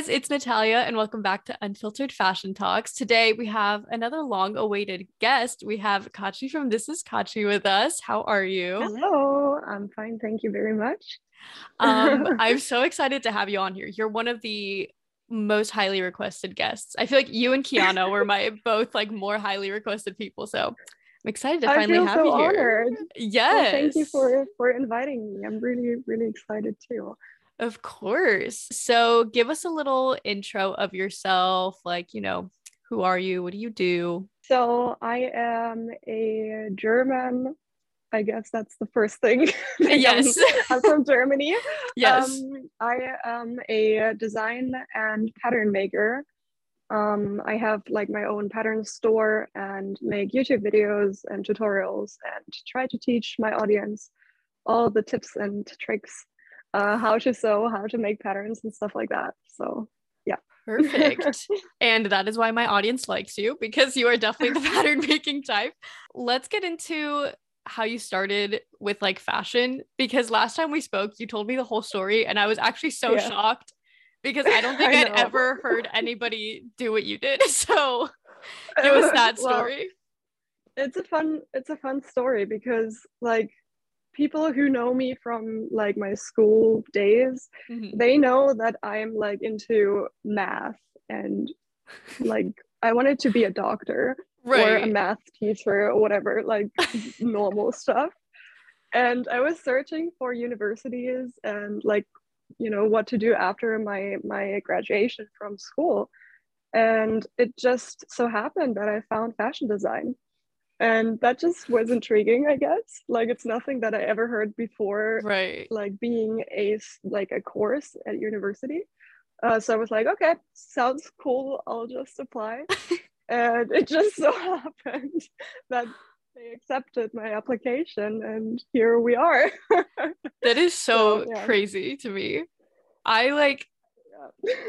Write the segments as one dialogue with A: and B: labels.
A: Guys, it's Natalia, and welcome back to Unfiltered Fashion Talks. Today we have another long awaited guest. We have Kachi from This is Kachi with us. How are you?
B: Hello, I'm fine. Thank you very much.
A: Um, I'm so excited to have you on here. You're one of the most highly requested guests. I feel like you and Kiana were my both like more highly requested people. So I'm excited to finally have
B: so
A: you here.
B: honored.
A: Yes.
B: Well, thank you for for inviting me. I'm really really excited too.
A: Of course. So give us a little intro of yourself. Like, you know, who are you? What do you do?
B: So I am a German. I guess that's the first thing. I'm-
A: Yes.
B: I'm, from Germany.
A: Yes.
B: Um, I am a design and pattern maker. Um, I have like my own pattern store and make YouTube videos and tutorials and try to teach my audience all the tips and tricks, uh, how to sew, how to make patterns and stuff like that. So yeah.
A: Perfect. and that is why my audience likes you because you are definitely the pattern making type. Let's get into how you started with like fashion because last time we spoke, you told me the whole story and I was actually so
B: Yeah.
A: shocked because I don't think
B: I
A: I'd
B: know.
A: ever heard anybody do what you did. So give us that
B: Well,
A: story.
B: it's a fun it's a fun story because like people who know me from like my school days
A: Mhm.
B: they know that i'm like into math and like i wanted to be a doctor or a math teacher or whatever like normal stuff. And i was searching for universities and like you know what to do after my my graduation from school. And it just so happened that i found fashion design and that just was intriguing i guess like it's nothing that i ever heard before
A: Right.
B: like being a like a course at university uh, so i was like okay sounds cool i'll just apply and it just so happened that they accepted my application and here we are
A: That is so
B: So, yeah.
A: crazy to me. I like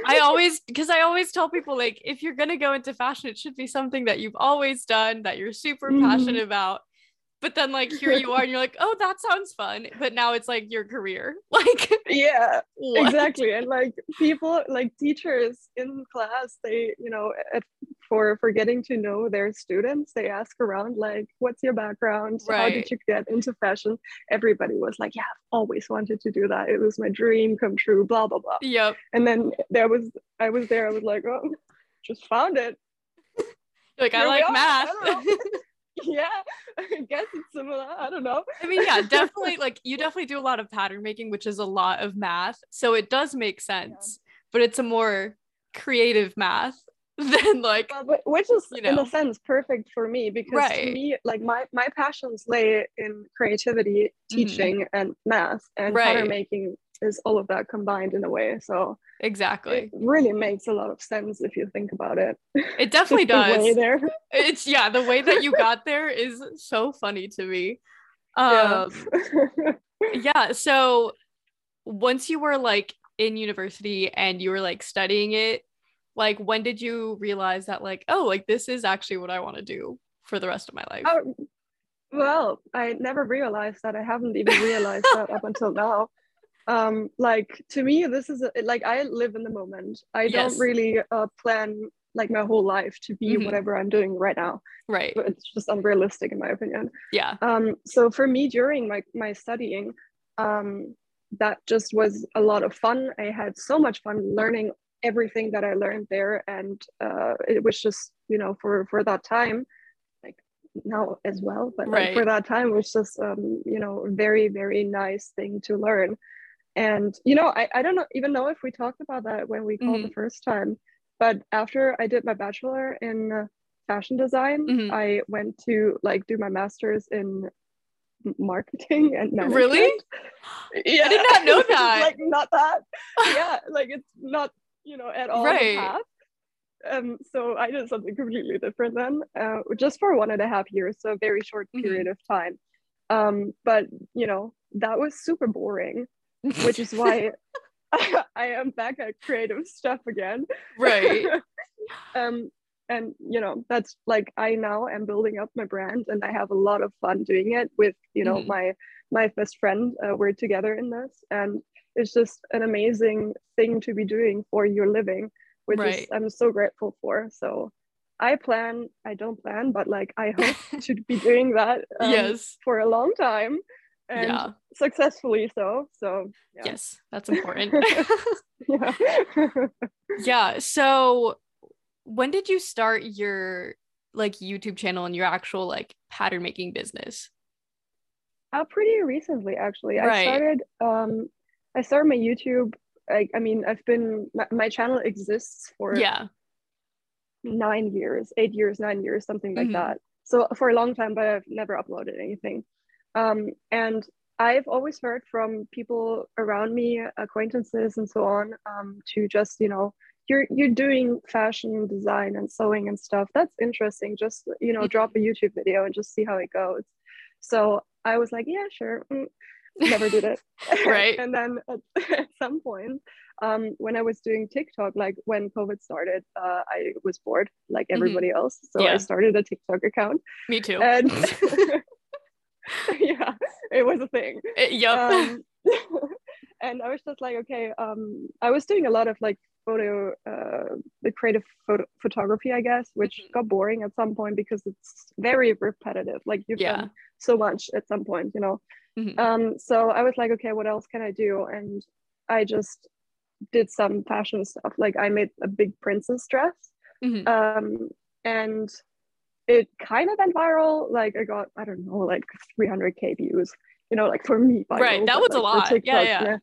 A: I always because I always tell people like if you're gonna go into fashion, it should be something that you've always done that you're super
B: Mhm.
A: passionate about. But then like here you are and you're like, oh, that sounds fun. But now it's like your career. Like
B: yeah
A: what?
B: exactly and like people like teachers in class they you know at, for for getting to know their students. They ask around like what's your background? How did you get into fashion? Everybody was like yeah i've always wanted to do that. It was my dream come true blah blah blah.
A: Yep.
B: and then there was i was there i was like oh just found it.
A: Like I
B: Here we
A: like math.
B: I yeah i guess it's similar. I don't know.
A: I mean, yeah, definitely like you definitely do a lot of pattern making, which is a lot of math. So it does make sense, but it's a more creative math than like
B: Well, which is
A: You
B: in a sense perfect for me because
A: Right.
B: to me like my my passions lay in creativity teaching and math and
A: Right.
B: pattern making is all of that combined in a way so
A: exactly.
B: it really makes a lot of sense if you think about it
A: It definitely
B: Just the way
A: does.
B: there
A: It's yeah, the way that you got there is so funny to me.
B: Yeah.
A: Um yeah, so once you were like in university and you were like studying it, like when did you realize that like, oh, like this is actually what I want to do for the rest of my life?
B: Oh, well i never realized that i haven't even realized that up until now um like to me this is a, like i live in the moment i
A: Yes.
B: don't really uh, plan like my whole life to be
A: Mhm.
B: whatever i'm doing right now
A: Right.
B: but it's just unrealistic in my opinion
A: Yeah.
B: um so for me during my my studying um that just was a lot of fun i had so much fun learning everything that i learned there and uh it was just you know for for that time like now as well but like for that time it was just um you know very very nice thing to learn and you know i, I don't know even know if we talked about that when we called the first time but after i did my bachelor in uh, fashion design
A: Mhm.
B: i went to like do my master's in marketing and management.
A: Really?
B: Yeah, I
A: did not know that.
B: like not that. yeah, like it's not you know at all
A: Right.
B: path. Um, so I did something completely different then, uh, just for one and a half years, so a very short
A: Mhm.
B: period of time. Um, but you know that was super boring. which is why I am back at creative stuff again.
A: Right.
B: um, and you know that's like I now am building up my brand, and I have a lot of fun doing it with you know
A: Mhm.
B: my my best friend. Uh, we're together in this, and it's just an amazing thing to be doing for your living, which is I'm so grateful for. So. I plan, I don't plan, but like I hope to be doing that um,
A: yes.
B: for a long time and
A: Yeah.
B: successfully so. So yeah.
A: Yes. That's important.
B: yeah.
A: yeah. So when did you start your like YouTube channel and your actual like pattern making business?
B: uh, pretty recently actually. I started um I started my YouTube like I mean I've been my, my channel exists for
A: Yeah.
B: nine years, eight years, nine years, something like
A: Mhm.
B: that. So for a long time, but I've never uploaded anything. Um, and I've always heard from people around me, acquaintances and so on, um, to just, you know, you're you're doing fashion design and sewing and stuff. That's interesting. Just, you know, drop a YouTube video and just see how it goes. So I was like, yeah, sure. Mm. Never did it.
A: Right.
B: and then at, at some point, um, when I was doing TikTok, like when COVID started, uh, I was bored like everybody else. So
A: Mm-hmm. Yeah.
B: I started a TikTok account.
A: Me too.
B: And yeah, it was a thing.
A: Uh, yep.
B: Um, and I was just like, okay, um, I was doing a lot of like photo, uh, the creative photo photography, I guess, which
A: Mhm.
B: got boring at some point because it's very repetitive. Like you've
A: Yeah.
B: done so much at some point, you know.
A: Mhm.
B: Um, so I was like, okay, what else can I do? And I just did some fashion stuff. Like I made a big princess dress,
A: Mhm.
B: um, and it kind of went viral. Like I got, I don't know, like 300k views. You know, like for me, viral,
A: Right, that was a
B: like, for
A: lot. Yeah,
B: TikTok,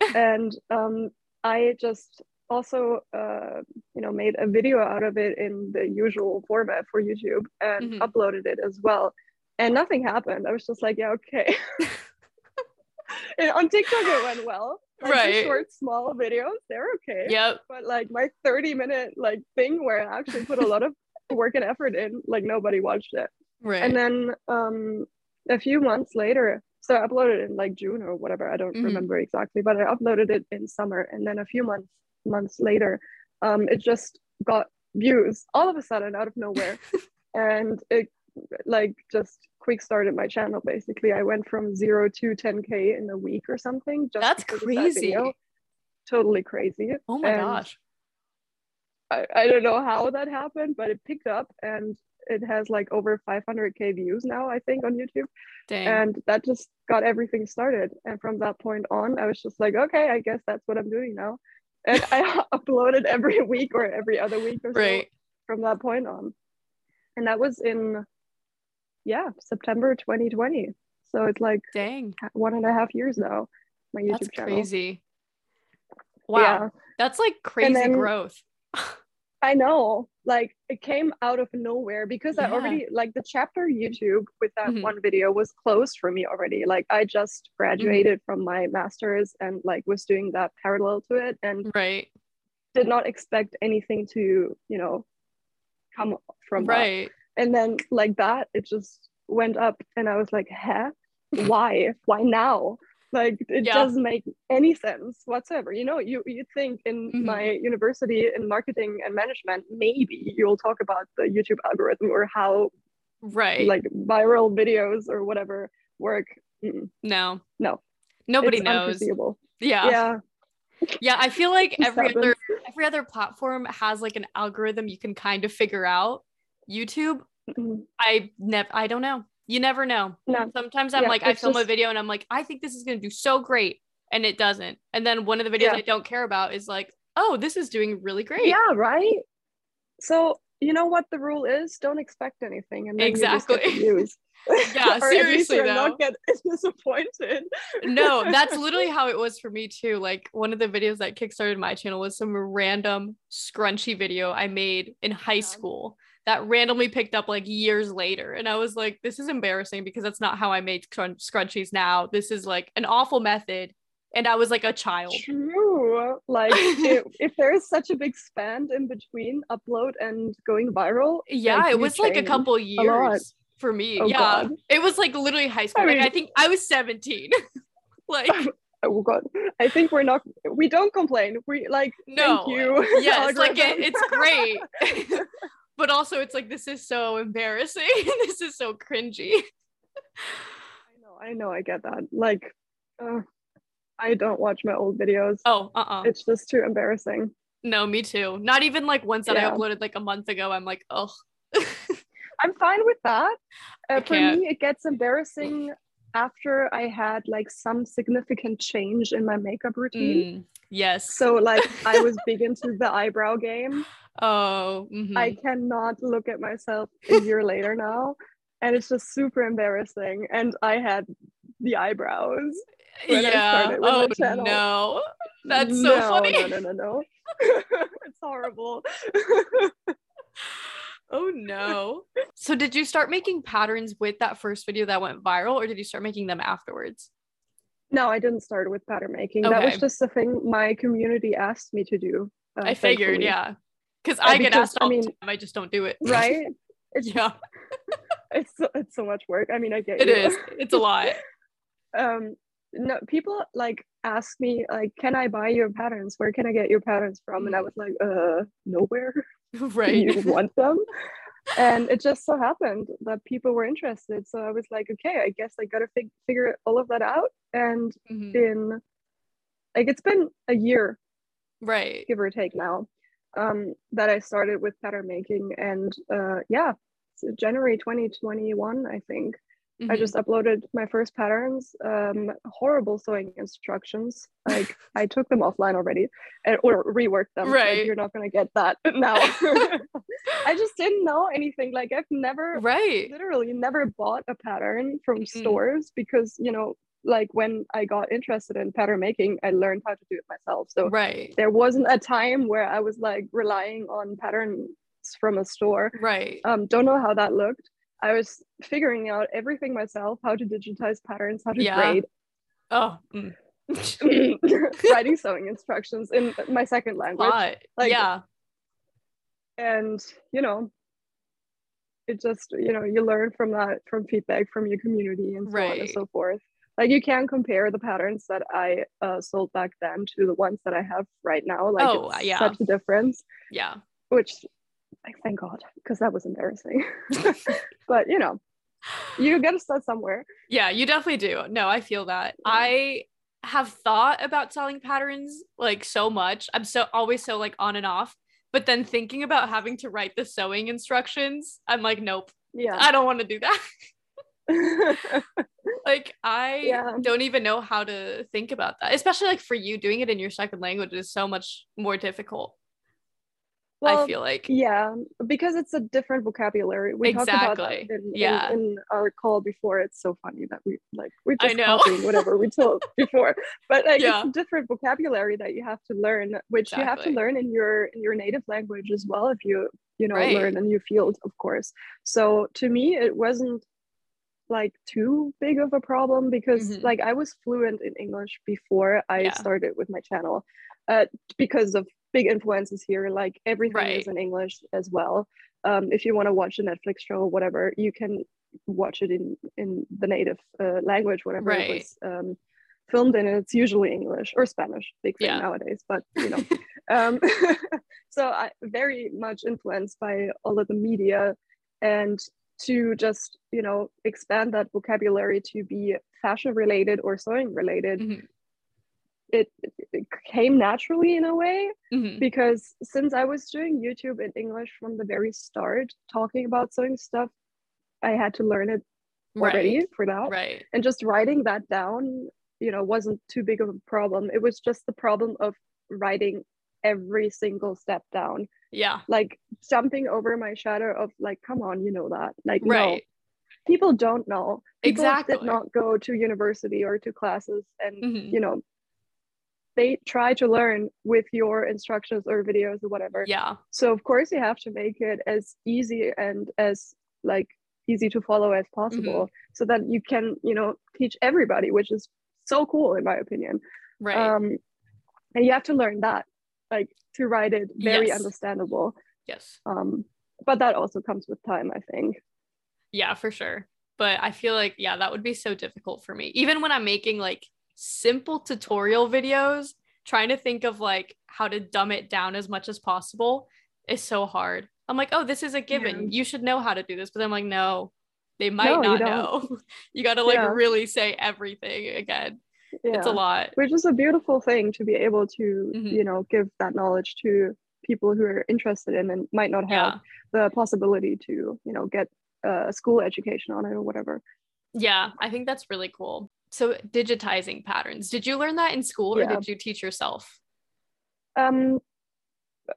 B: and um, I just also, uh, you know, made a video out of it in the usual format for YouTube and
A: Mhm.
B: uploaded it as well. And nothing happened. I was just like, yeah, okay. and on TikTok, it went well. Like,
A: Right.
B: short, small videos, they're okay.
A: Yep.
B: But like my 30 minute like thing where I actually put a lot of work and effort in, like nobody watched it.
A: Right.
B: And then um a few months later, so I uploaded it in like June or whatever, I don't
A: Mhm.
B: remember exactly, but I uploaded it in summer. And then a few months months later, um, it just got views all of a sudden out of nowhere. and it like just quick started my channel basically. I went from zero to 10k in a week or something. Just
A: That's
B: of that
A: crazy.
B: Totally crazy.
A: oh my
B: and
A: gosh.
B: I, I don't know how that happened, but it picked up and it has like over 500k views now, I think, on YouTube.
A: Dang.
B: And that just got everything started. And from that point on, I was just like, okay, I guess that's what I'm doing now. And I uploaded every week or every other week or so
A: right.
B: from that point on. And that was in, yeah, September 2020. So it's like
A: Dang.
B: one and a half years now, my YouTube
A: That's
B: channel.
A: crazy. Wow.
B: Yeah.
A: That's like crazy
B: then-
A: growth.
B: I know, like it came out of nowhere because I already like the chapter YouTube with that
A: Mhm.
B: one video was closed for me already. Like I just graduated from my master's and like was doing that parallel to it and
A: Right.
B: did not expect anything to, you know, come from that. And then like that, it just went up and I was like, huh? Why? Why now? Like it
A: Yeah.
B: doesn't make any sense whatsoever. You know, you you think in
A: Mhm.
B: my university in marketing and management, maybe you'll talk about the YouTube algorithm or how
A: Right.
B: like viral videos or whatever work. Mm,
A: no.
B: No.
A: Nobody
B: it's
A: knows. Yeah. yeah.
B: Yeah.
A: I feel like every other every other platform has like an algorithm you can kind of figure out. YouTube,
B: Mm,
A: I never I don't know. You never know.
B: No.
A: Sometimes I'm
B: Yeah,
A: like, I film a video and I'm like, I think this is gonna do so great. And it doesn't. And then one of the videos
B: Yeah.
A: I don't care about is like, oh, this is doing really great.
B: Yeah, right. So you know what the rule is? Don't expect anything, and then you just get
A: Exactly. Yeah, seriously, though.
B: not get disappointed.
A: no, that's literally how it was for me too. Like one of the videos that kickstarted my channel was some random scrunchy video I made in high
B: Yeah.
A: school that randomly picked up like years later. And I was like, this is embarrassing because that's not how I made scrun- scrunchies now. This is like an awful method. And I was like a child.
B: True. Like if, if there is such a big span in between upload and going viral.
A: Yeah,
B: like,
A: it was like a couple years for me.
B: Oh,
A: yeah.
B: God.
A: It was like literally high school.
B: I
A: like I think I was 17. like
B: oh god i think we're not we don't complain we like
A: No.
B: thank you
A: yes, like it, it's great. But also it's like this is so embarrassing. this is so cringy.
B: i know i know i get that like uh, i don't watch my old videos
A: Oh, uh-uh.
B: it's just too embarrassing
A: No, me too. Not even like ones that I uploaded like a month ago. I'm like, oh,
B: i'm fine with that uh, for me it gets embarrassing after i had like some significant change in my makeup routine
A: mm, yes.
B: so like i was big into the eyebrow game
A: oh, mhm.
B: I cannot look at myself a year later now. And it's just super embarrassing. And I had the eyebrows.
A: yeah. Oh no, that's so
B: No,
A: funny.
B: No, no, no, no. it's horrible.
A: Oh no. So did you start making patterns with that first video that went viral, or did you start making them afterwards?
B: no, I didn't start with pattern making. That was just the thing my community asked me to do. uh,
A: I figured,
B: thankfully.
A: yeah. Because I get asked
B: I mean-
A: the time, I just don't do it.
B: Right? It's
A: yeah,
B: it's so, it's so much work. I mean, I get
A: it
B: you.
A: is. It's a lot.
B: um no people like ask me like can i buy your patterns where can i get your patterns from and i was like uh nowhere
A: right.
B: you want them and it just so happened that people were interested so i was like okay i guess i gotta fig- figure all of that out and
A: Mhm.
B: in like it's been a year
A: Right.
B: give or take now um that i started with pattern making and uh yeah january 2021 i think I
A: Mhm.
B: just uploaded my first patterns. Um, horrible sewing instructions. Like I took them offline already, and, or reworked them. Like,
A: Right.
B: you're not gonna get that now. I just didn't know anything. Like I've never,
A: right.
B: literally, never bought a pattern from
A: Mm-mm.
B: stores because you know, like when I got interested in pattern making, I learned how to do it myself. So
A: Right.
B: there wasn't a time where I was like relying on patterns from a store
A: Right.
B: um, don't know how that looked. I was figuring out everything myself, how to digitize patterns, how to
A: Yeah.
B: grade,
A: Oh. mm.
B: writing sewing instructions in my second language.
A: Lot.
B: like-
A: yeah.
B: And, you know, it just, you know, you learn from that, from feedback from your community and so on and so forth. Like you can compare the patterns that I uh, sold back then to the ones that I have right now. Like
A: Oh,
B: it's
A: yeah.
B: such a difference,
A: Yeah.
B: which like thank God, because that was embarrassing. but you know, you gotta start somewhere.
A: Yeah, you definitely do. No, I feel that. I have thought about selling patterns like so much. I'm so always so like on and off. But then thinking about having to write the sewing instructions, I'm like, nope,
B: Yeah.
A: I don't want to do that. like I
B: Yeah.
A: don't even know how to think about that. Especially like for you doing it in your second language is so much more difficult. I feel like.
B: yeah, because it's a different vocabulary. We talked about that in, in-
A: Yeah.
B: in, our call before. It's so funny that we like we're just copying whatever we told before. But like
A: Yeah.
B: it's different vocabulary that you have to learn, which you have to learn in your in your native language as well if you you know
A: Right.
B: learn a new field, of course. So to me it wasn't like too big of a problem because
A: Mhm.
B: like I was fluent in English before I
A: Yeah.
B: started with my channel. Uh because of big influences here like everything is in English as well. Um if you want to watch a Netflix show or whatever, you can watch it in in the native uh, language whatever
A: Right.
B: it was um filmed in it's usually English or Spanish big thing
A: Yeah.
B: nowadays but you know um so I very much influenced by all of the media and to just you know expand that vocabulary to be fashion related or sewing related
A: Mhm.
B: it, it came naturally in a way
A: Mhm.
B: because since I was doing YouTube in English from the very start, talking about sewing stuff, I had to learn it already
A: Right.
B: for that.
A: Right.
B: And just writing that down, you know, wasn't too big of a problem. It was just the problem of writing every single step down,
A: Yeah.
B: like jumping over my shadow of like, come on, you know that. Like, no, people don't know. People
A: Exactly.
B: did not go to university or to classes and
A: Mhm.
B: you know they try to learn with your instructions or videos or whatever
A: Yeah.
B: so of course you have to make it as easy and as like easy to follow as possible
A: Mm-hmm.
B: so that you can you know teach everybody which is so cool in my opinion
A: Right.
B: um and you have to learn that like to write it very
A: Yes.
B: understandable
A: yes.
B: um but that also comes with time i think
A: Yeah, for sure. But I feel like, yeah, that would be so difficult for me. Even when I'm making like simple tutorial videos, trying to think of like how to dumb it down as much as possible is so hard. I'm like, oh, this is a given.
B: Yeah.
A: You should know how to do this. But I'm like, no, they might
B: No,
A: not
B: don't.
A: know. you got to like
B: Yeah.
A: really say everything again.
B: Yeah.
A: It's a lot.
B: which is a beautiful thing to be able to
A: Mhm.
B: you know give that knowledge to people who are interested in and might not have
A: Yeah.
B: the possibility to you know get a school education on it or whatever
A: Yeah, I think that's really cool. So digitizing patterns. Did you learn that in school or did you teach yourself?
B: um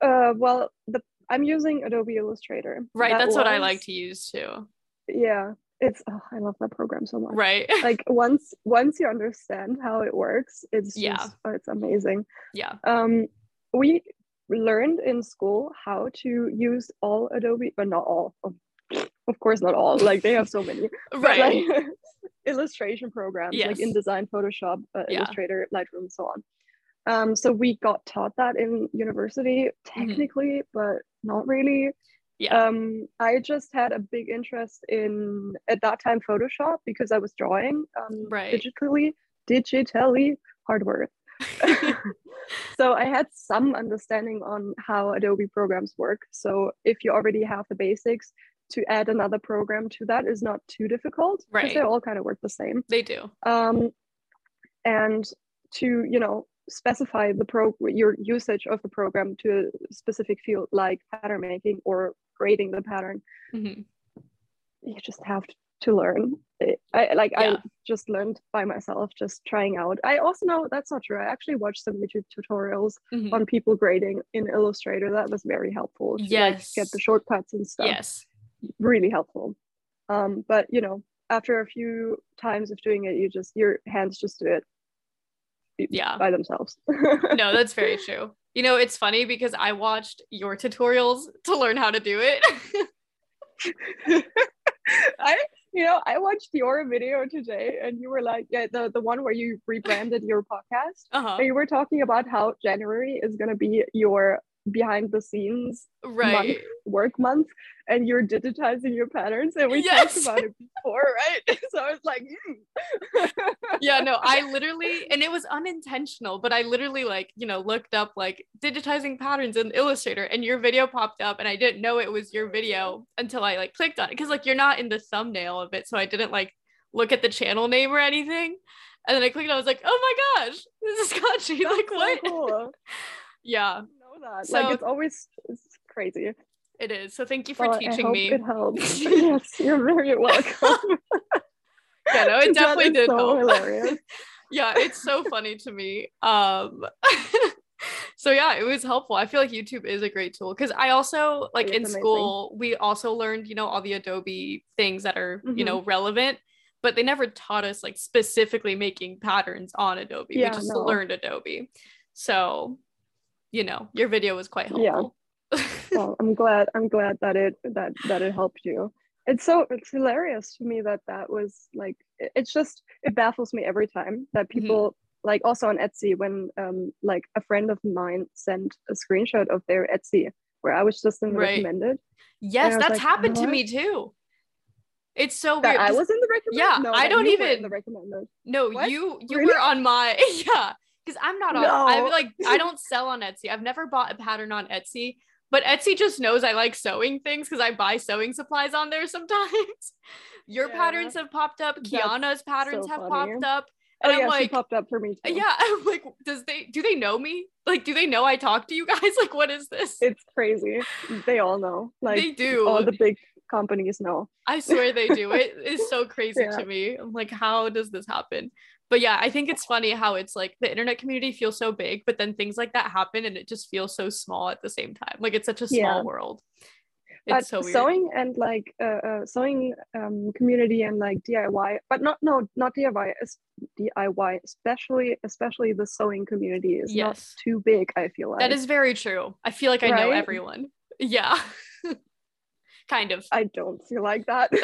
B: uh well the i'm using adobe illustrator
A: Right,
B: That
A: that's what I like to use too.
B: yeah it's oh, i love that program so much
A: Right.
B: like once once you understand how it works it's
A: Yeah.
B: just oh, it's amazing
A: yeah.
B: um we learned in school how to use all adobe but not all of, of course not all like they have so many
A: Right.
B: like, illustration programs like
A: Yes.
B: InDesign, Photoshop, uh,
A: Yeah.
B: Illustrator, Lightroom, and so on. Um, so we got taught that in university technically, but not really.
A: Yeah.
B: Um, I just had a big interest in at that time Photoshop because I was drawing um,
A: Right.
B: digitally, digitally hard word. so I had some understanding on how Adobe programs work. So if you already have the basics, to add another program to that is not too difficult because
A: Right.
B: they all kind of work the same.
A: they do.
B: Um, and to you know specify the pro your usage of the program to a specific field like pattern making or grading the pattern,
A: Mhm.
B: you just have to learn. I like
A: Yeah.
B: I just learned by myself, just trying out. I also know that's not true. I actually watched some YouTube tutorials
A: Mhm.
B: on people grading in Illustrator. That was very helpful. To, like,
A: Yes.
B: get the shortcuts and stuff.
A: Yes.
B: Really helpful. Um, but you know, after a few times of doing it, you just your hands just do it
A: Yeah.
B: by themselves.
A: No, that's very true. You know, it's funny because I watched your tutorials to learn how to do it.
B: I you know, I watched your video today and you were like, yeah, the, the one where you rebranded your podcast.
A: uh-huh.
B: And you were talking about how January is gonna be your behind the scenes
A: Right.
B: work month and you're digitizing your patterns and we
A: Yes.
B: talked about it before right so i was like hmm.
A: yeah no i literally and it was unintentional but i literally like you know looked up like digitizing patterns in illustrator and your video popped up and i didn't know it was your video until i like clicked on it because like you're not in the thumbnail of it so i didn't like look at the channel name or anything and then i clicked and i was like oh my gosh this is Kachi. like
B: so
A: what
B: cool.
A: yeah
B: That
A: So-
B: like it's always it's crazy.
A: It is. So thank you for
B: Well, I
A: teaching
B: hope
A: me.
B: it helps. Yes you're very welcome.
A: Yeah no it definitely did
B: so
A: help.
B: hilarious.
A: Yeah it's so funny to me. Um so yeah it was helpful. I feel like youtube is a great tool because i also like in
B: amazing.
A: school we also learned you know all the adobe things that are you
B: Mhm.
A: know relevant but they never taught us like specifically making patterns on adobe.
B: Yeah,
A: we just
B: no.
A: learned adobe. So you know your video was quite
B: Yeah.
A: helpful
B: well i'm glad i'm glad that it that that it helped you it's so it's hilarious to me that that was like it's just it baffles me every time that
A: Mm-hmm.
B: people like also on etsy when um like a friend of mine sent a screenshot of their etsy where i was just in the
A: Right.
B: recommended
A: yes that's
B: like,
A: happened to me too it's so weird
B: i was in the recommended
A: Yeah,
B: no,
A: I don't even-
B: the recommended
A: No,
B: What?
A: you you
B: Really?
A: were on my yeah, because I'm not on.
B: I'm
A: like I don't sell on Etsy. I've never bought a pattern on Etsy, but Etsy just knows I like sewing things because I buy sewing supplies on there sometimes. Your
B: Yeah.
A: patterns have popped up.
B: That's
A: Kiana's patterns
B: so
A: have
B: funny.
A: popped up,
B: oh
A: and I'm
B: yeah she
A: like,
B: popped up for me too
A: yeah, I'm like, does they do they know me? Like, do they know I talk to you guys? Like, what is this?
B: it's crazy they all know like
A: they do.
B: all the big companies know
A: I swear they do. It is so crazy
B: Yeah.
A: to me. I'm like, how does this happen? But yeah, I think it's funny how it's like the internet community feels so big, but then things like that happen and it just feels so small at the same time. Like it's such a small
B: Yeah.
A: world.
B: but
A: It's so weird.
B: sewing and like uh, uh sewing um community and like diy but not no not diy is diy especially especially the sewing community is not
A: Yes.
B: too big i feel like
A: that is very true. I feel like I know everyone. Yeah. kind of.
B: i don't feel like that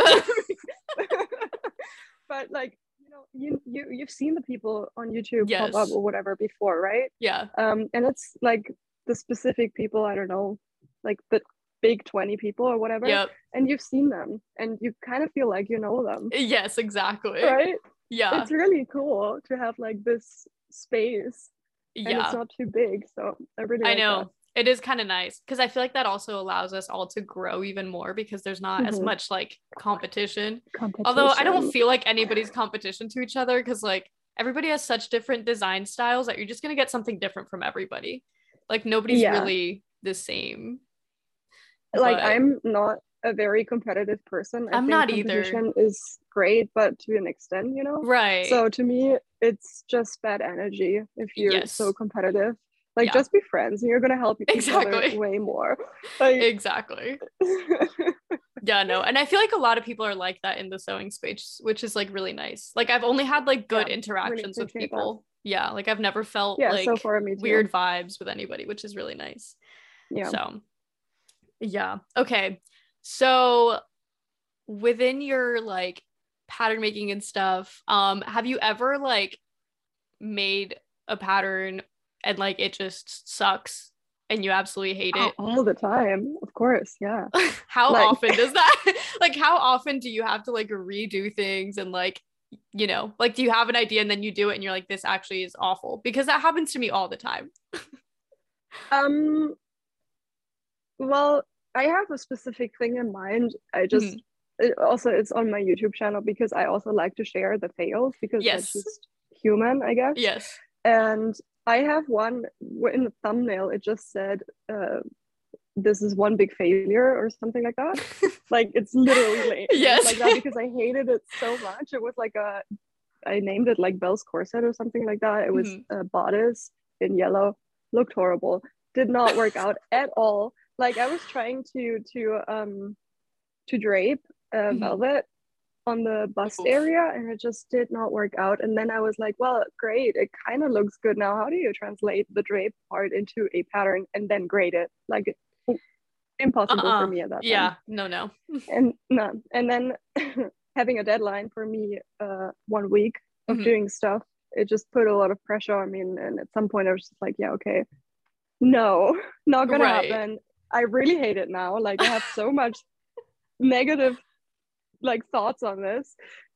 B: but like know you, you you've seen the people on youtube
A: Yes.
B: pop up or whatever before right
A: Yeah.
B: um and it's like the specific people i don't know like the big 20 people or whatever
A: Yep.
B: and you've seen them and you kind of feel like you know them
A: Yes, exactly.
B: right
A: yeah
B: it's really cool to have like this space and
A: yeah
B: it's not too big. So I really
A: I
B: like
A: know.
B: that.
A: It is kind of nice because I feel like that also allows us all to grow even more because there's not as
B: Mhm.
A: much like competition. Although I don't feel like anybody's competition to each other because like everybody has such different design styles that you're just gonna get something different from everybody. Like nobody's
B: Yeah.
A: really the same.
B: like
A: but-
B: I'm not a very competitive person. I
A: I'm
B: think
A: not either.
B: competition is great, but to an extent, you know.
A: Right.
B: So to me, it's just bad energy if you're
A: Yes.
B: so competitive. Like
A: Yeah.
B: just be friends, and you're gonna help each other way more. Like,
A: exactly. Yeah, no. And I feel like a lot of people are like that in the sewing space, which is like really nice. Like I've only had like good
B: Yeah,
A: interactions with
B: appreciate that.
A: people. Yeah, like I've never felt
B: yeah,
A: like
B: so far
A: weird vibes with anybody, which is really nice.
B: Yeah.
A: So, yeah. Okay. So, within your like pattern making and stuff, um, have you ever like made a pattern and like it just sucks and you absolutely hate
B: Oh,
A: it?
B: all the time, of course. Yeah.
A: how
B: like-
A: often does that like how often do you have to like redo things and like you know like do you have an idea and then you do it and you're like this actually is awful because that happens to me all the time
B: Um. Well, I have a specific thing in mind. I just
A: Mhm.
B: it also it's on my YouTube channel because I also like to share the fails because
A: Yes.
B: that's just human, I guess.
A: yes
B: And I have one in the thumbnail. It just said, uh, "This is one big failure" or something like that. like it's literally.
A: Yes.
B: like that because I hated it so much. It was like a, I named it like Belle's corset or something like that. It was
A: Mhm.
B: a bodice in yellow. Looked horrible. Did not work out at all. Like I was trying to to um to drape uh,
A: Mhm.
B: velvet on the bust area and it just did not work out. And then i was like well great. It kind of looks good now. How do you translate the drape part into a pattern and then grade it? Like impossible
A: Uh-uh.
B: for me at that
A: yeah. no no.
B: And no. And then having a deadline for me uh one week of
A: Mhm.
B: doing stuff it just put a lot of pressure on me. And, and at some point i was just like yeah okay. No not gonna
A: Right.
B: happen. I really hate it now. Like i have so much negative like thoughts on this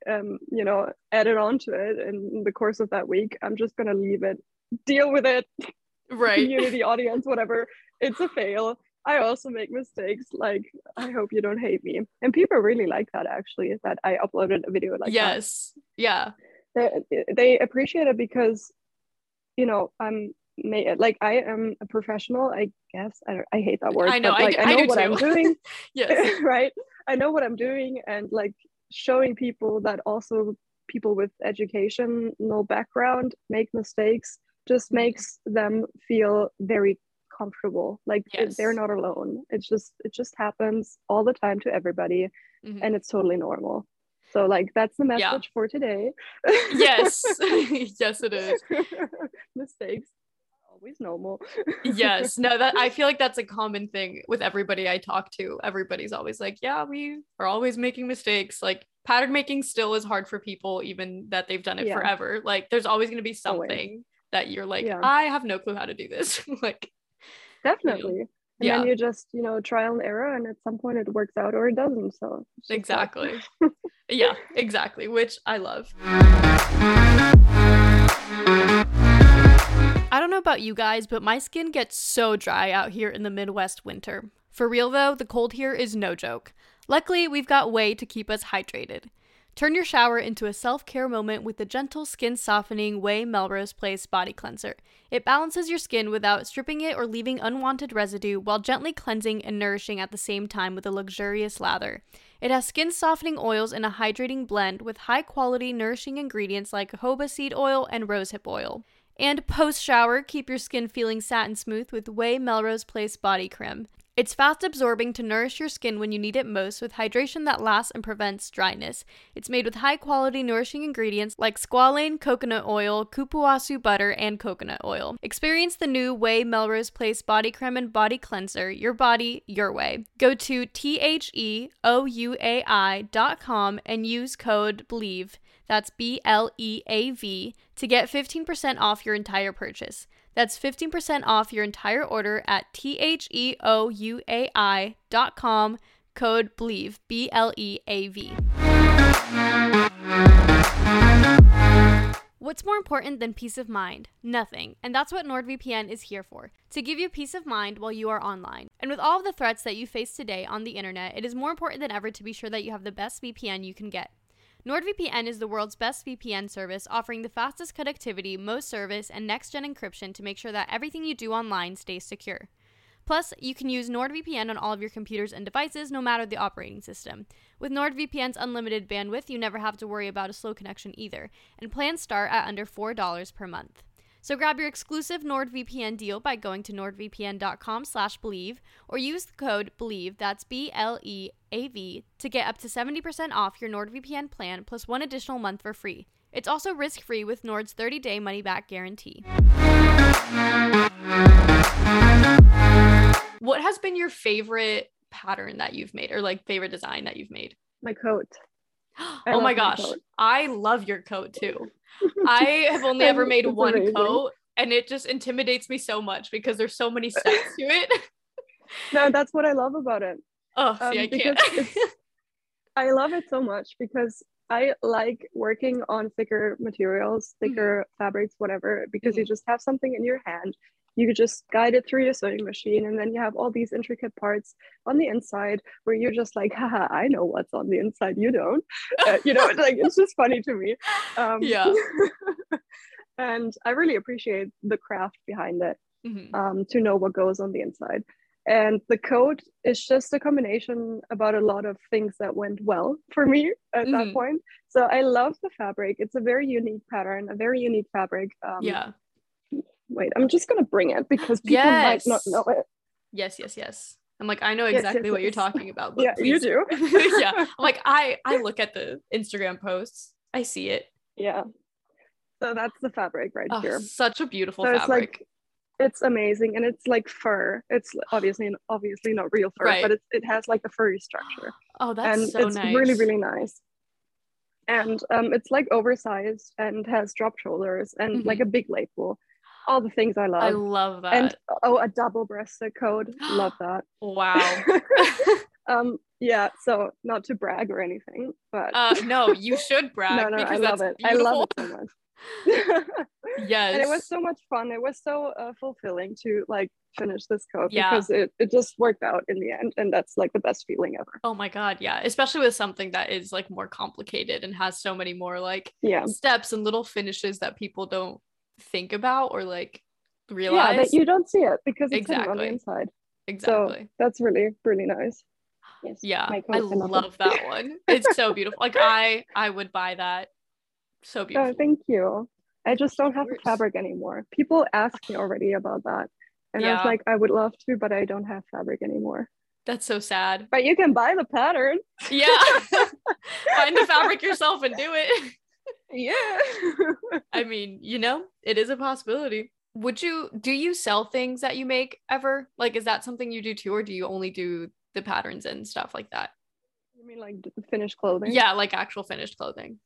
B: um you know added onto it in the course of that week. I'm just gonna leave it. Deal with it.
A: Right.
B: Community audience whatever. It's a fail. I also make mistakes. Like i hope you don't hate me. And people really like that actually that i uploaded a video like that.
A: Yes. Yeah.
B: They, they appreciate it because you know i'm ma- like i am a professional i guess. I, don't, I hate that word
A: I know,
B: but
A: I
B: like
A: d-
B: i,
A: I
B: know what i'm doing.
A: Yes.
B: Right i know what i'm doing and like showing people that also people with educational background make mistakes just
A: Mhm.
B: makes them feel very comfortable. Like it- they're not alone. It's just it just happens all the time to everybody
A: Mhm.
B: and it's totally normal. So like that's the message
A: Yeah.
B: for today.
A: Yes. Yes it is.
B: Mistakes always normal
A: yes. No that i feel like that's a common thing with everybody i talk to. Everybody's always like yeah we are always making mistakes. Like pattern making still is hard for people even that they've done it
B: Yeah.
A: forever. Like there's always going to be
B: Always.
A: something that you're like
B: Yeah.
A: i have no clue how to do this. Like
B: definitely. And
A: Yeah.
B: then you just you know trial and error and at some point it works out or it doesn't so like-
A: exactly. Yeah exactly which i love I don't know about you guys, but my skin gets so dry out here in the Midwest winter. For real though, the cold here is no joke. Luckily, we've got OUAI to keep us hydrated. Turn your shower into a self care moment with the gentle skin softening OUAI Melrose Place body cleanser. It balances your skin without stripping it or leaving unwanted residue while gently cleansing and nourishing at the same time with a luxurious lather. It has skin softening oils in a hydrating blend with high quality nourishing ingredients like jojoba seed oil and rosehip oil. And post shower, keep your skin feeling satin smooth with OUAI Melrose Place Body Creme. It's fast absorbing to nourish your skin when you need it most with hydration that lasts and prevents dryness. It's made with high quality nourishing ingredients like squalane, coconut oil, cupuacu butter, and coconut oil. Experience the new OUAI Melrose Place Body Creme and Body Cleanser, your body, your way. Go to T H E O U A I dot com and use code BLEAV. That's B L E A V to get 15% off your entire purchase. That's 15% off your entire order at T H E O U A I dot com, code BLEAV, B L E A V. What's more important than peace of mind? Nothing. And that's what NordVPN is here for to give you peace of mind while you are online. And with all of the threats that you face today on the internet, it is more important than ever to be sure that you have the best VPN you can get. NordVPN is the world's best VPN service, offering the fastest connectivity, most service, and next gen encryption to make sure that everything you do online stays secure. Plus, you can use NordVPN on all of your computers and devices, no matter the operating system. With NordVPN's unlimited bandwidth, you never have to worry about a slow connection either, and plans start at under $4 per month. So grab your exclusive NordVPN deal by going to nordvpn.com slash bleav or use the code BLEAV, that's B-L-E-A-V, to get up to 70% off your NordVPN plan plus one additional month for free. It's also risk-free with Nord's 30-day money-back guarantee. What has been your favorite pattern that you've made or like favorite design that you've made?
B: My coat.
A: oh my gosh. I love your coat too. I have only ever made one amazing. coat and it just intimidates me so much because there's so many steps to it.
B: no, that's what I love about it.
A: Oh, see, um, I can't.
B: I love it so much because I like working on thicker materials, thicker mm-hmm. fabrics, whatever, because mm-hmm. you just have something in your hand you just guide it through your sewing machine and then you have all these intricate parts on the inside where you're just like haha i know what's on the inside you don't uh, you know like it's just funny to me um,
A: yeah
B: and i really appreciate the craft behind it
A: mm-hmm.
B: um, to know what goes on the inside and the coat is just a combination about a lot of things that went well for me at mm-hmm. that point so i love the fabric it's a very unique pattern a very unique fabric
A: um, yeah
B: wait, I'm just gonna bring it because people yes. might not know it.
A: Yes, yes, yes. I'm like, I know exactly yes, yes, what you're talking about.
B: yeah, please. you
A: do. yeah. I'm like, I I look at the Instagram posts. I see it.
B: Yeah. So that's the fabric right
A: oh,
B: here.
A: Such a beautiful
B: so
A: fabric.
B: It's amazing and it's like fur. It's obviously obviously not real fur, right. but it, it has like a furry structure.
A: Oh, that's
B: and
A: so
B: it's
A: nice.
B: really, really nice. And um, it's like oversized and has drop shoulders and mm-hmm. like a big lapel all the things I love. I
A: love that.
B: And oh, a double breasted coat. love that.
A: Wow.
B: um, yeah, so not to brag or anything, but
A: uh, no, you should brag.
B: no, no, I love it. Beautiful. I love it so much.
A: Yes.
B: And it was so much fun. It was so uh, fulfilling to like finish this coat
A: yeah.
B: because it, it just worked out in the end. And that's like the best feeling ever.
A: Oh my God. Yeah. Especially with something that is like more complicated and has so many more like
B: yeah.
A: steps and little finishes that people don't think about or like realize.
B: Yeah, that you don't see it because it's exactly. on the inside.
A: Exactly.
B: So that's really really nice.
A: Yes. Yeah, I love that one. It's so beautiful. Like I I would buy that. So oh, beautiful.
B: Oh, thank you. I just don't have the fabric anymore. People ask me already about that. And yeah. I was like, I would love to, but I don't have fabric anymore.
A: That's so sad.
B: But you can buy the pattern.
A: Yeah. Find the fabric yourself and do it
B: yeah.
A: I mean, you know, it is a possibility. Would you do you sell things that you make ever? Like is that something you do too or do you only do the patterns and stuff like that?
B: You mean like finished clothing?
A: Yeah, like actual finished clothing.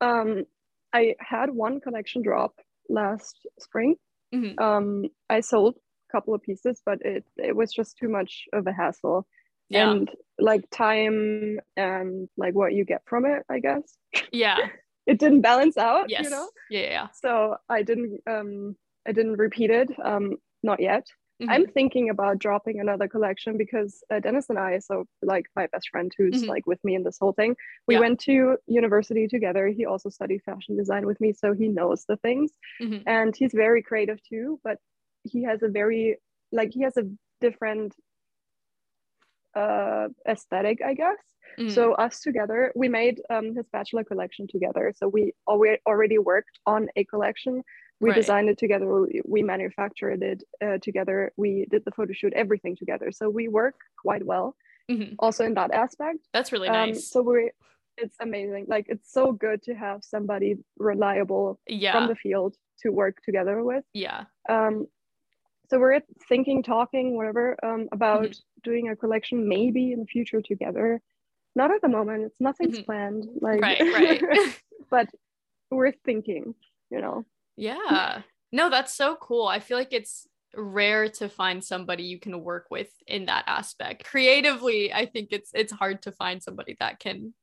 B: Um I had one collection drop last spring.
A: Mm-hmm.
B: Um I sold a couple of pieces, but it it was just too much of a hassle. Yeah. And like time and like what you get from it, I guess.
A: Yeah.
B: it didn't balance out
A: yes.
B: you know
A: yeah, yeah
B: so i didn't um i didn't repeat it um not yet mm-hmm. i'm thinking about dropping another collection because uh, dennis and i so like my best friend who's mm-hmm. like with me in this whole thing we yeah. went to university together he also studied fashion design with me so he knows the things
A: mm-hmm.
B: and he's very creative too but he has a very like he has a different uh aesthetic i guess
A: Mm.
B: So us together, we made um, his bachelor collection together. So we already worked on a collection. We right. designed it together. We, manufactured it uh, together. We did the photo shoot, everything together. So we work quite well.
A: Mm-hmm.
B: Also in that aspect.
A: That's really um, nice.
B: so we it's amazing. Like it's so good to have somebody reliable
A: yeah.
B: from the field to work together with.
A: Yeah.
B: Um, so we're thinking, talking, whatever, um, about mm-hmm. doing a collection maybe in the future together not at the moment it's nothing's mm-hmm. planned like
A: right right
B: but we're thinking you know
A: yeah no that's so cool i feel like it's rare to find somebody you can work with in that aspect creatively i think it's it's hard to find somebody that can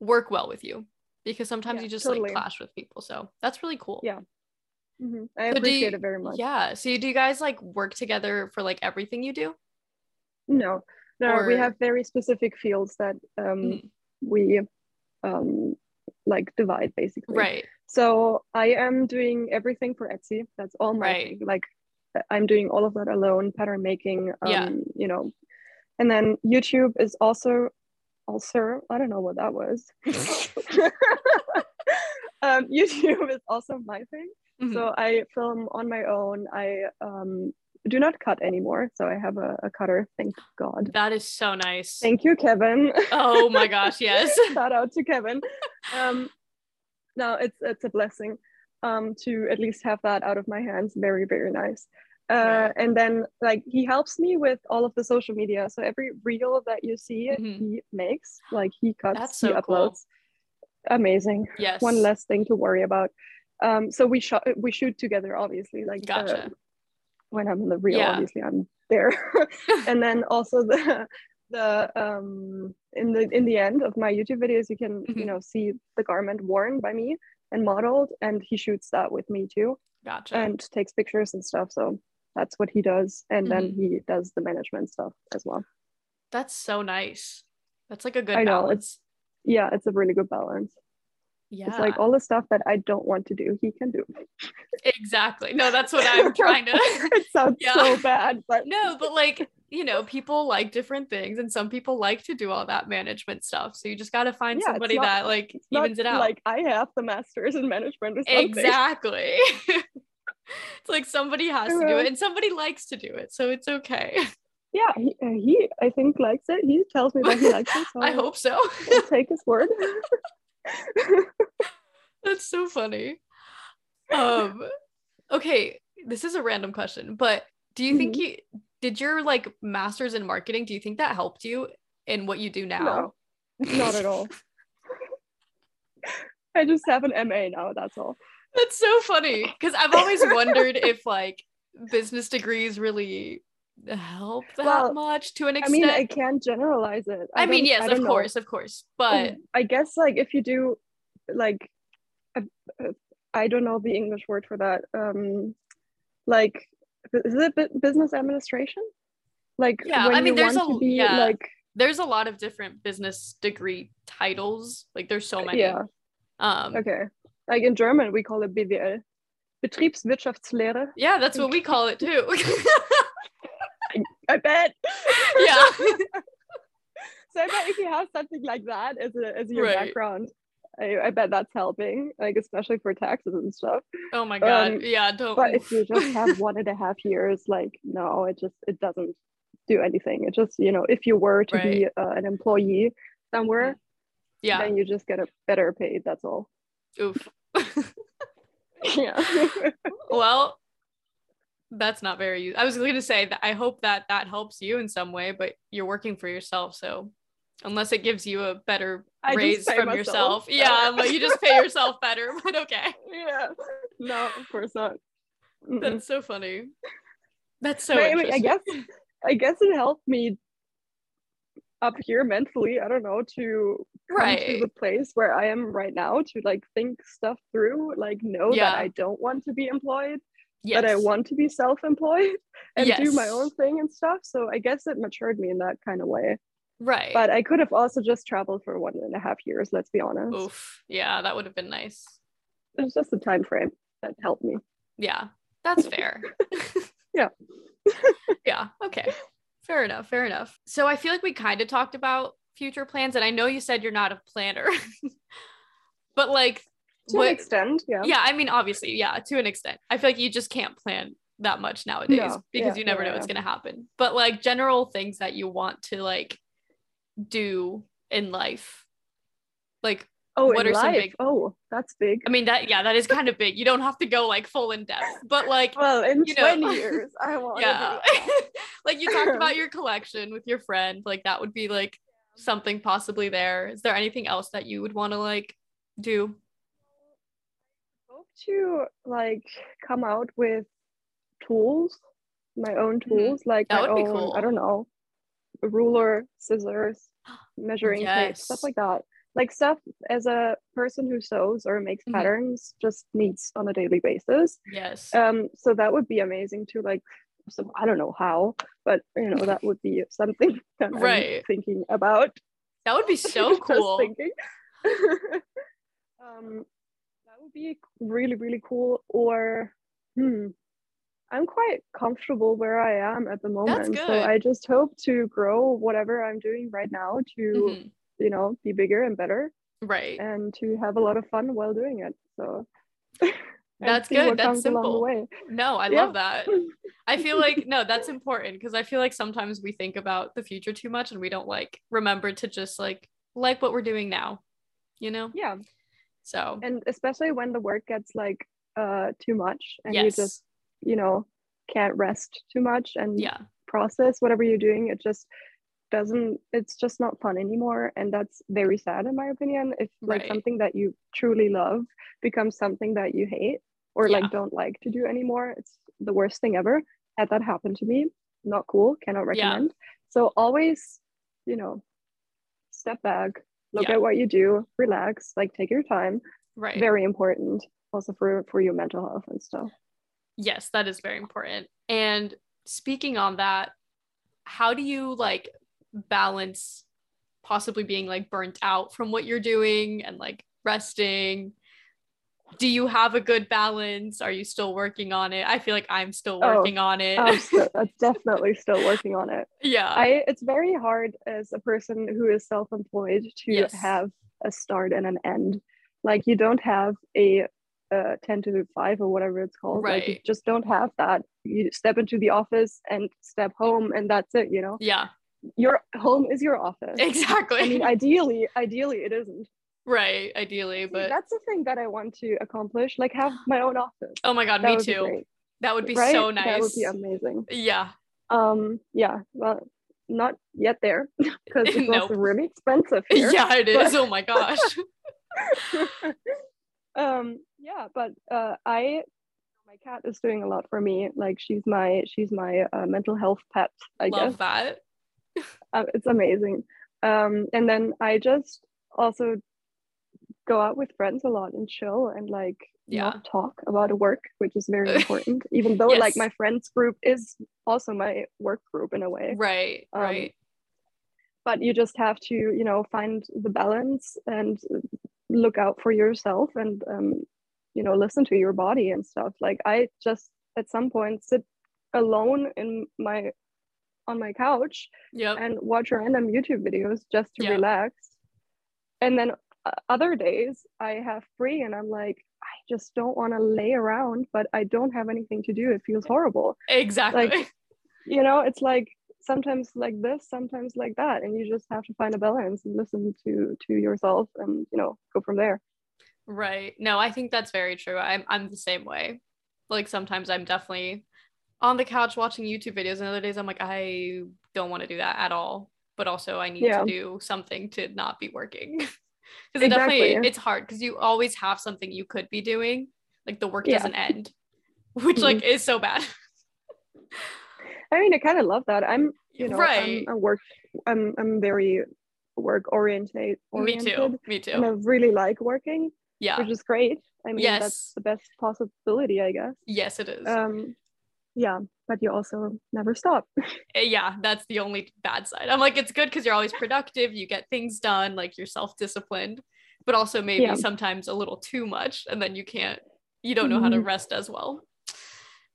A: work well with you because sometimes
B: Yeah,
A: you just
B: totally.
A: like clash with people. So that's really cool.
B: Yeah. Mhm. I
A: So
B: appreciate
A: you-
B: it very much.
A: Yeah. So do you guys like work together for like everything you do?
B: No, no, we have very specific fields that um,
A: Mhm.
B: we um, like divide basically.
A: Right.
B: So I am doing everything for Etsy. That's all my
A: Right.
B: Like I'm doing all of that alone, pattern making, um,
A: Yeah.
B: you know. And then YouTube is also also I don't know what that was. um, YouTube is also my thing.
A: Mhm.
B: So I film on my own. I um, do not cut anymore. So I have a, a cutter, thank God.
A: that is so nice.
B: Thank you, Kevin.
A: oh my gosh, yes.
B: Shout out to Kevin. Um, no, it's it's a blessing um, to at least have that out of my hands. Very very nice. Uh. And then like he helps me with all of the social media. So every reel that you see,
A: Mhm.
B: he makes. Like he cuts,
A: That's
B: he
A: so cool.
B: uploads. Amazing.
A: Yes.
B: One less thing to worry about. Um, so we shot we shoot together, obviously. Like uh, when I'm in the reel,
A: Yeah.
B: obviously I'm there. and then also the the um in the in the end of my YouTube videos, you can
A: Mhm.
B: you know see the garment worn by me and modeled, and he shoots that with me too,
A: Gotcha.
B: and takes pictures and stuff. So that's what he does, and then
A: Mm-hmm.
B: he does the management stuff as well.
A: That's so nice. That's like a good
B: I know,
A: it's
B: Yeah, it's a really good balance.
A: Yeah.
B: It's like all the stuff that I don't want to do, he can do.
A: exactly. No, that's what I'm trying to
B: it sounds
A: Yeah.
B: so bad, but
A: No, but like, you know, people like different things and some people like to do all that management stuff. So you just got to find
B: Yeah,
A: somebody
B: not-
A: that like evens it out.
B: like I have the masters in management or something.
A: exactly. it's like somebody has to do it and somebody likes to do it. So it's okay.
B: Yeah, he, uh, he I think likes it. He tells me that he likes it. So
A: I hope so.
B: I'll take his word.
A: That's so funny. Um okay, this is a random question, but do you think
B: Mhm.
A: you did your like masters in marketing, do you think that helped you in what you do now?
B: No, not at all. I just have an MA now. That's all.
A: That's so funny because I've always wondered if like business degrees really help that
B: Well,
A: much to an
B: I
A: extent.
B: mean, I can't generalize it.
A: I mean, yes,
B: I
A: of
B: know.
A: course, of course, but
B: I guess like if you do like I don't know the English word for that. Um, like is it business administration? Like
A: Yeah,
B: when
A: I mean, there's a-
B: be
A: yeah.
B: like
A: there's a lot of different business degree titles. Like there's so many.
B: yeah
A: Um,
B: okay. Like in German we call it BWL, Betriebswirtschaftslehre.
A: yeah, that's what we call it too.
B: I bet.
A: yeah.
B: so I bet if you have something like that as a as your
A: Right.
B: background, I, I bet that's helping, like especially for taxes and stuff.
A: Oh my god.
B: Um,
A: yeah. Don't.
B: But if you just have one and a half years, like no, it just it doesn't do anything. It just you know if you were to be uh, an employee somewhere,
A: yeah.
B: then you just get a better paid. That's all.
A: Oof.
B: Yeah.
A: well, that's not very. I was going to say that I hope that that helps you in some way, but you're working for yourself, so unless it gives you a better
B: I
A: raise from yourself, yeah,
B: better.
A: Like you just pay yourself better. But okay,
B: yeah. No, of course not. Mm-mm.
A: that's so funny. That's so
B: But I, mean, I guess I guess it helped me up here mentally. I don't know to come to the place where I am right now to like think stuff through, like know
A: Yeah.
B: that I don't want to be employed,
A: yes.
B: that I want to be self-employed and do my own thing and stuff. So I guess it matured me in that kind of way.
A: Right.
B: But I could have also just traveled for one and a half years. Let's be honest.
A: Oof. Yeah, that would have been nice.
B: It's just the time frame that helped me.
A: Yeah, that's fair.
B: Yeah.
A: yeah. Okay. Fair enough. Fair enough. So I feel like we kind of talked about future plans, and I know you said you're not a planner, but like,
B: To
A: what?
B: an extent, yeah.
A: Yeah. I mean, obviously, yeah, to an extent. I feel like you just can't plan that much nowadays
B: No.
A: because
B: Yeah,
A: you never
B: yeah,
A: know what's
B: yeah.
A: gonna happen. But like general things that you want to like do in life, like
B: Oh,
A: What are some big-
B: Oh, that's big.
A: I mean that yeah, that is kind of big. You don't have to go like full in depth, but like
B: Well, in
A: you know-
B: 20 years, I want
A: yeah like you talked about your collection with your friend like that would be like something possibly there is there anything else that you would want to like do
B: hope to like come out with tools, my own tools, like
A: Mm-hmm. That
B: my
A: would be
B: own,
A: cool.
B: I don't know, ruler, scissors, measuring tape, stuff like that. like stuff as a person who sews or makes
A: Mhm.
B: patterns just needs on a daily basis
A: Yes.
B: um so that would be amazing to like so i don't know how but you know that would be something that
A: Right.
B: i'm thinking about
A: that would be so cool.
B: thinking. um that would be really really cool or hmm i'm quite comfortable where i am at the moment so
A: good.
B: i just hope to grow whatever i'm doing right now to
A: Mhm.
B: you know be bigger and better
A: Right.
B: and to have a lot of fun while doing it so
A: That's good. That's
B: comes along the
A: simple.
B: way.
A: No, I
B: Yeah.
A: love that. I feel like no, that's important because I feel like sometimes we think about the future too much and we don't like remember to just like like what we're doing now, you know?
B: yeah
A: So
B: and especially when the work gets like uh too much and you just you know can't rest too much and
A: yeah,
B: process whatever you're doing it just doesn't it's just not fun anymore and that's very sad in my opinion if like
A: Right.
B: something that you truly love becomes something that you hate or
A: Yeah.
B: like don't like to do anymore it's the worst thing ever had that happen to me not cool cannot
A: Yeah.
B: recommend so always you know step back look
A: Yeah.
B: at what you do relax like take your time
A: right.
B: very important also for for your mental health and stuff
A: Yes, that is very important. And speaking on that, how do you like balance possibly being like burnt out from what you're doing and like resting? Do you have a good balance? Are you still working on it? I feel like I'm still
B: Oh,
A: working on it.
B: i'm definitely still working on it
A: yeah.
B: i it's very hard as a person who is self-employed to
A: Yes.
B: have a start and an end like you don't have a uh, 10 to 5 or whatever it's called like you
A: Right.
B: just don't have that you step into the office and step home and that's it you know
A: yeah,
B: your home is your office
A: exactly.
B: i mean ideally ideally it isn't
A: right, ideally,
B: See,
A: but
B: that's the thing that i want to accomplish like have my own office
A: oh my god,
B: that
A: me too. that would be
B: right?
A: so nice.
B: that would be amazing
A: yeah.
B: um yeah well not yet there because it's
A: Nope.
B: also really expensive here
A: Yeah, it is but- Oh my gosh.
B: um yeah but uh i my cat is doing a lot for me like she's my she's my uh, mental health pet i
A: Love
B: guess
A: that.
B: uh, it's amazing um and then i just also go out with friends a lot and chill and like
A: Yeah.
B: not talk about work which is very important even though like my friends group is also my work group in a way
A: Right,
B: Um,
A: right.
B: but you just have to you know find the balance and look out for yourself and um, you know listen to your body and stuff like i just at some point sit alone in my on my couch
A: Yep.
B: and watch random youtube videos just to
A: Yeah.
B: relax and then uh, other days i have free and i'm like i just don't want to lay around but i don't have anything to do it feels horrible
A: exactly.
B: like you know it's like sometimes like this sometimes like that and you just have to find a balance and listen to to yourself and you know go from there
A: right. No, I think that's very true. I'm I'm the same way. Like sometimes I'm definitely on the couch watching YouTube videos, and other days I'm like, I don't want to do that at all. But also I need
B: Yeah.
A: to do something to not be working. Because it definitely it's hard because you always have something you could be doing. Like the work
B: Yeah.
A: doesn't end. Which like is so bad.
B: i mean i kind of love that i'm you know
A: right.
B: i'm a work i'm i'm very work oriented
A: Me too. Me too.
B: and i really like working
A: Yeah.
B: which is great i mean
A: Yes.
B: that's the best possibility i guess
A: Yes, it is.
B: um yeah but you also never stop
A: Eh, yeah, that's the only bad side. I'm like, it's good because you're always productive, you get things done, like you're self disciplined, but also maybe
B: Yeah.
A: sometimes a little too much, and then you can't, you don't know how to
B: Mhm.
A: rest as well.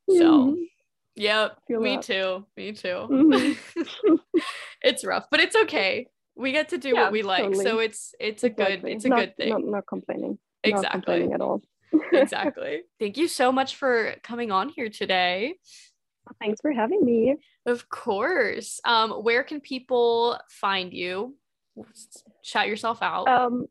A: So,
B: Mhm.
A: yep,
B: Feel
A: me too, me too.
B: Mhm.
A: it's rough, but it's okay. We get to do
B: Yeah,
A: what we like, so it's it's a good it's a
B: not,
A: good thing.
B: not, not complaining
A: exactly,
B: at all
A: exactly. Thank you so much for coming on here today.
B: thanks for having me
A: Of course. Um, where can people find you? Shout yourself out.
B: Um,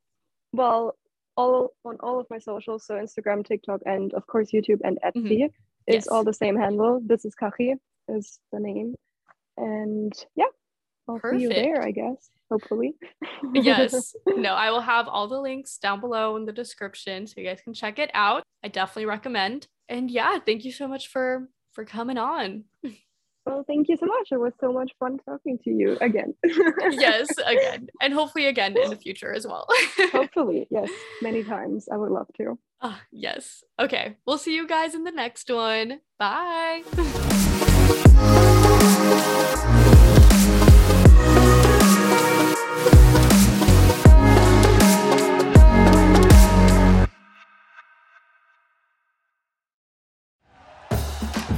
B: well, all on all of my socials, so Instagram, TikTok, and of course YouTube and Etsy is
A: Yes.
B: all the same handle. This is Kachi is the name, and yeah, I'll see you there. I guess, hopefully.
A: yes. No, I will have all the links down below in the description so you guys can check it out. I definitely recommend. And yeah, thank you so much for for coming on.
B: Well, thank you so much. It was so much fun talking to you again.
A: yes, again. And hopefully again in the future as well.
B: hopefully, yes, many times. I would love to.
A: Uh, yes. Okay. We'll see you guys in the next one. Bye.